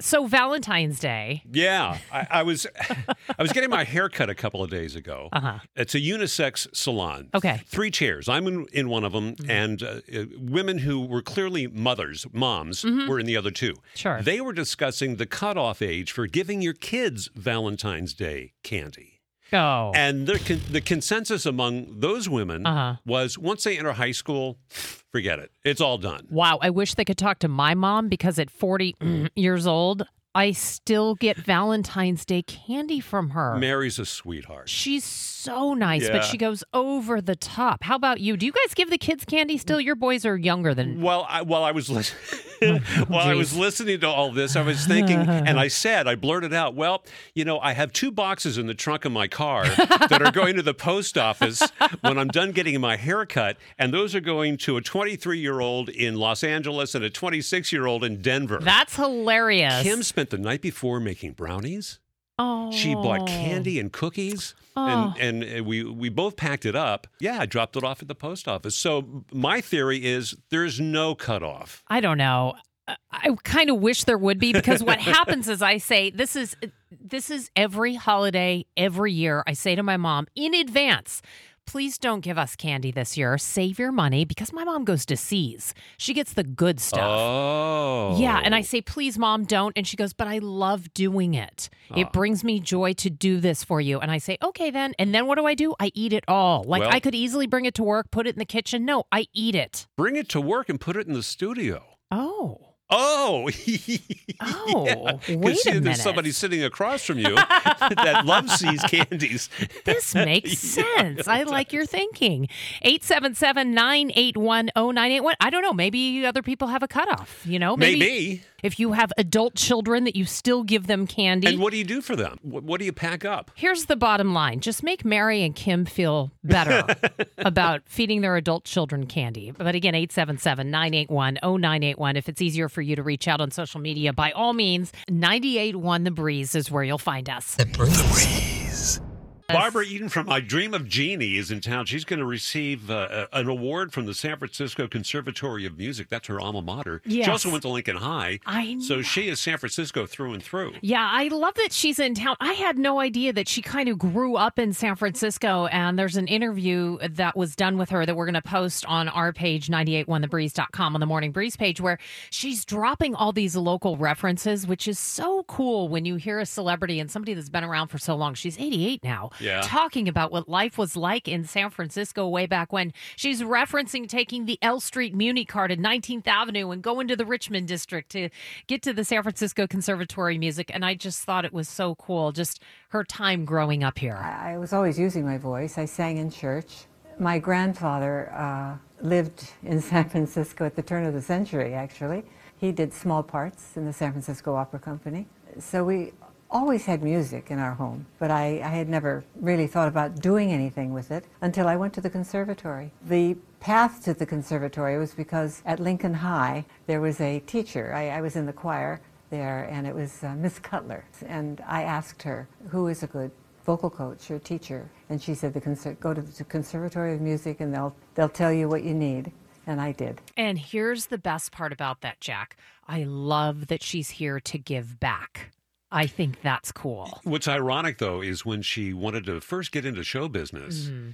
So Valentine's Day. Yeah, I, I was I was getting my hair cut a couple of days ago. Uh-huh. It's a unisex salon. Okay. Three chairs. I'm in, in one of them, Mm-hmm. and uh, uh, women who were clearly mothers, moms, were in the other two. Mm-hmm. Sure. They were discussing the cutoff age for giving your kids Valentine's Day candy. Oh. And the, con- the consensus among those women Uh-huh. was once they enter high school, forget it. It's all done. wow. I wish they could talk to my mom because at 40 years old, I still get Valentine's Day candy from her. Mary's a sweetheart. She's so nice, Yeah. but she goes over the top. How about you? Do you guys give the kids candy still? Your boys are younger than. Well, I, while I was listening, while I was listening to all this, I was thinking, and I said, I blurted out, "Well, you know, I have two boxes in the trunk of my car that are going to the post office when I'm done getting my hair cut, and those are going to a 23 year old in Los Angeles and a 26 year old in Denver." That's hilarious. Kim spent the night before making brownies. Oh. She bought candy and cookies, Oh. and, and uh, we we both packed it up. Yeah, I dropped it off at the post office. So my theory is there's no cutoff. I don't know. I- I kind of wish there would be because what happens is I say this is this is every holiday every year. I say to my mom in advance, please don't give us candy this year. Save your money because my mom goes to See's. She gets the good stuff. Oh, Yeah, and I say, please, mom, don't. And she goes, but I love doing it. Ah. It brings me joy to do this for you. And I say, okay, then. And then what do I do? I eat it all. Like Well- I could easily bring it to work, put it in the kitchen. No, I eat it. bring it to work and put it in the studio. Oh. Oh, Oh, Yeah. wait a see, minute. There's somebody sitting across from you that loves these candies. This makes sense. I like your thinking. 877 981 0981. I don't know. Maybe other people have a cutoff. You know, Maybe. If you have adult children that you still give them candy. And what do you do for them? What, what do you pack up? Here's the bottom line just make Mary and Kim feel better about feeding their adult children candy. But again, 877 981 0981. If it's easier for you to reach out on social media, by all means, 981 The Breeze is where you'll find us. Barbara Eden from I Dream of Jeannie is in town. She's going to receive uh, an award from the San Francisco Conservatory of Music. That's her alma mater. She also went to Lincoln High. I So she is San Francisco through and through. Yeah, I love that she's in town. I had no idea that she kind of grew up in San Francisco. And there's an interview that was done with her that we're going to post on our page, 981thebreeze.com, on the Morning Breeze page, where she's dropping all these local references, which is so cool when you hear a celebrity and somebody that's been around for so long. She's 88 now. Yeah. Talking about what life was like in San Francisco way back when. She's referencing taking the L Street Muni card at 19th Avenue and going to the Richmond district to get to the San Francisco Conservatory of Music. And I just thought it was so cool, just her time growing up here. I I was always using my voice. I sang in church. My grandfather uh, lived in San Francisco at the turn of the century, actually. He did small parts in the San Francisco Opera Company. So we always had music in our home, but I, I had never really thought about doing anything with it until I went to the conservatory. The path to the conservatory was because at Lincoln High there was a teacher. I, I was in the choir there, and it was uh, Miss Cutler. And I asked her, who is a good vocal coach or teacher? And she said, the go to the Conservatory of Music and they'll, they'll tell you what you need. And I did. And here's the best part about that, Jack. I love that she's here to give back. I think that's cool. What's ironic, though, is when she wanted to first get into show business, Mm-hmm.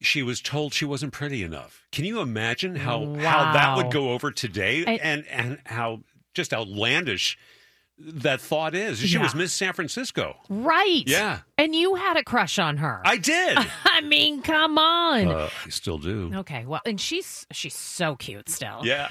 she was told she wasn't pretty enough. Can you imagine how how that would go over today, I- and and how just outlandish that thought is? She was Miss San Francisco. Right. Yeah. And you had a crush on her. I did. I mean, come on. uh, I still do. Okay, well, and she's she's so cute still. Yeah.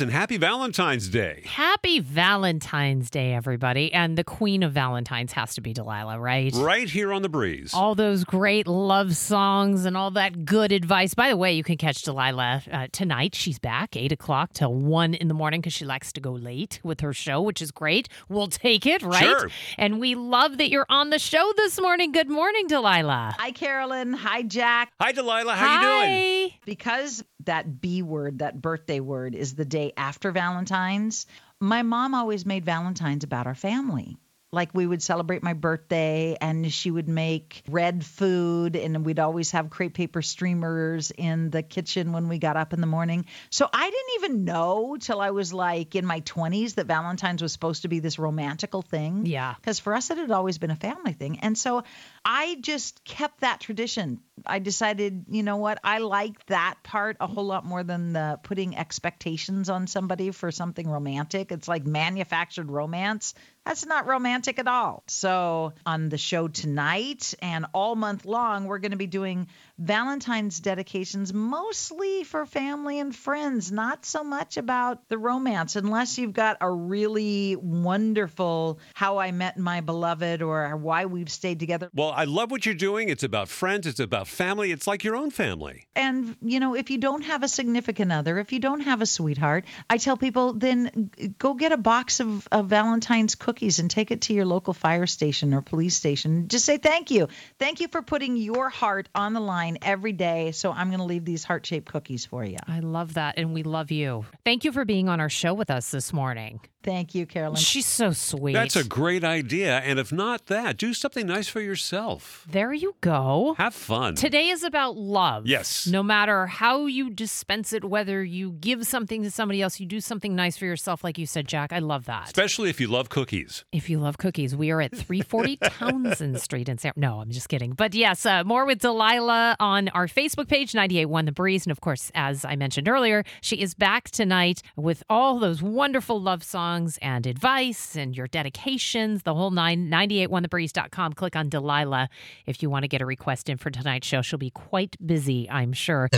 And happy Valentine's Day. Happy Valentine's Day, everybody. And the queen of Valentine's has to be Delilah, right? Right here on the breeze. All those great love songs and all that good advice. By the way, you can catch Delilah uh, tonight. She's back, 8 o'clock till 1 in the morning because she likes to go late with her show, which is great. We'll take it, right? Sure. And we love that you're on the show this morning. Good morning, Delilah. Hi, Carolyn. Hi, Jack. Hi, Delilah. How you doing? Because that B word, that birthday word, is the day after Valentine's, my mom always made Valentine's about our family. Like we would celebrate my birthday and she would make red food and we'd always have crepe paper streamers in the kitchen when we got up in the morning. So I didn't even know till I was like in my 20s that Valentine's was supposed to be this romantical thing. Yeah. Because for us, it had always been a family thing. And so I just kept that tradition. I decided, you know what? I like that part a whole lot more than the putting expectations on somebody for something romantic. It's like manufactured romance. That's not romantic at all. So, on the show tonight and all month long, we're going to be doing Valentine's dedications mostly for family and friends, not so much about the romance, unless you've got a really wonderful how I met my beloved or why we've stayed together. Well, I love what you're doing. It's about friends, it's about family. It's like your own family. And, you know, if you don't have a significant other, if you don't have a sweetheart, I tell people then go get a box of, of Valentine's cookies and take it to your local fire station or police station. Just say thank you. Thank you for putting your heart on the line every day. So I'm going to leave these heart shaped cookies for you. I love that. And we love you. Thank you for being on our show with us this morning. Thank you, Carolyn. She's so sweet. That's a great idea. And if not that, do something nice for yourself. There you go. Have fun. Today is about love. Yes. No matter how you dispense it, whether you give something to somebody else, you do something nice for yourself, like you said, Jack. I love that. Especially if you love cookies. If you love cookies, we are at 340 Townsend Street in San. No, I'm just kidding. But yes, uh, more with Delilah on our Facebook page, 981 The Breeze. And of course, as I mentioned earlier, she is back tonight with all those wonderful love songs and advice and your dedications, the whole nine, 981thebreeze.com. Click on Delilah if you want to get a request in for tonight's show. She'll be quite busy, I'm sure.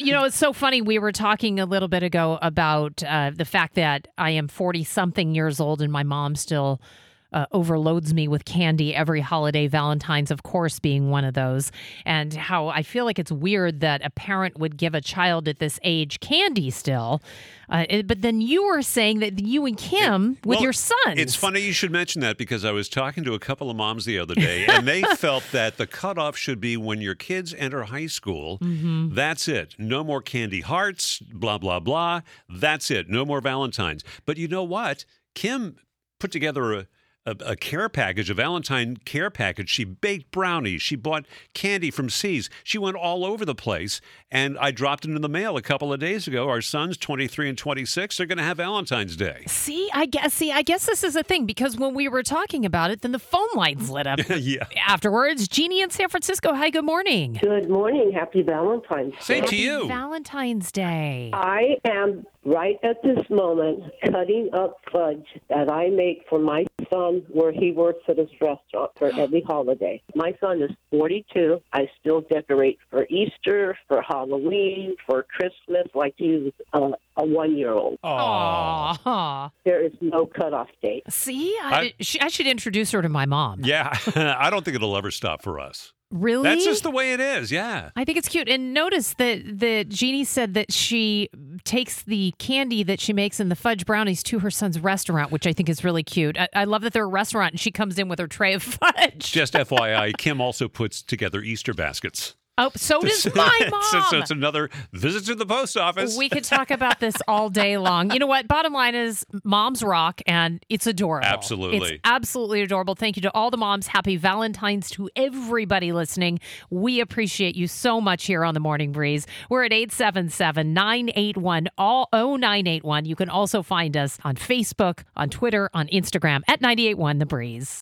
You know, it's so funny. We were talking a little bit ago about uh, the fact that I am 40 something years old and my mom still uh, overloads me with candy every holiday, Valentine's, of course, being one of those. And how I feel like it's weird that a parent would give a child at this age candy still. Uh, it- but then you were saying that you and Kim, with Well, your son. It's funny you should mention that because I was talking to a couple of moms the other day, and they felt that the cutoff should be when your kids enter high school. Mm-hmm. That's it. No more candy hearts, blah, blah, blah. That's it. No more Valentine's. But you know what? Kim put together a a, a care package, a Valentine care package. She baked brownies. She bought candy from See's. She went all over the place. And I dropped it in the mail a couple of days ago. Our sons, 23 and 26, they're going to have Valentine's Day. See, I guess. See, I guess this is a thing because when we were talking about it, then the phone lines lit up. Yeah. Afterwards, Jeannie in San Francisco. Hi, good morning. Good morning. Happy Valentine's Same Day. to you. Valentine's Day. I am right at this moment cutting up fudge that I make for my son where he works at his restaurant for every holiday. My son is 42. I still decorate for Easter, for Halloween, for Christmas like he's uh, a one year old. Aw. There is no cutoff date. See, I, I- she, I should introduce her to my mom. Yeah, I don't think it'll ever stop for us. Really? That's just the way it is. Yeah. I think it's cute. And notice that that Jeannie said that she takes the candy that she makes in the fudge brownies to her son's restaurant, which I think is really cute. I, I love that they're a restaurant and she comes in with her tray of fudge. Just FYI, Kim also puts together Easter baskets. Oh, so does my mom. so, so it's another visit to the post office. We could talk about this all day long. You know what? Bottom line is moms rock and it's adorable. Absolutely. It's absolutely adorable. Thank you to all the moms. Happy Valentine's to everybody listening. We appreciate you so much here on the Morning Breeze. We're at 877 981 all 0981. You can also find us on Facebook, on Twitter, on Instagram at 981 The Breeze.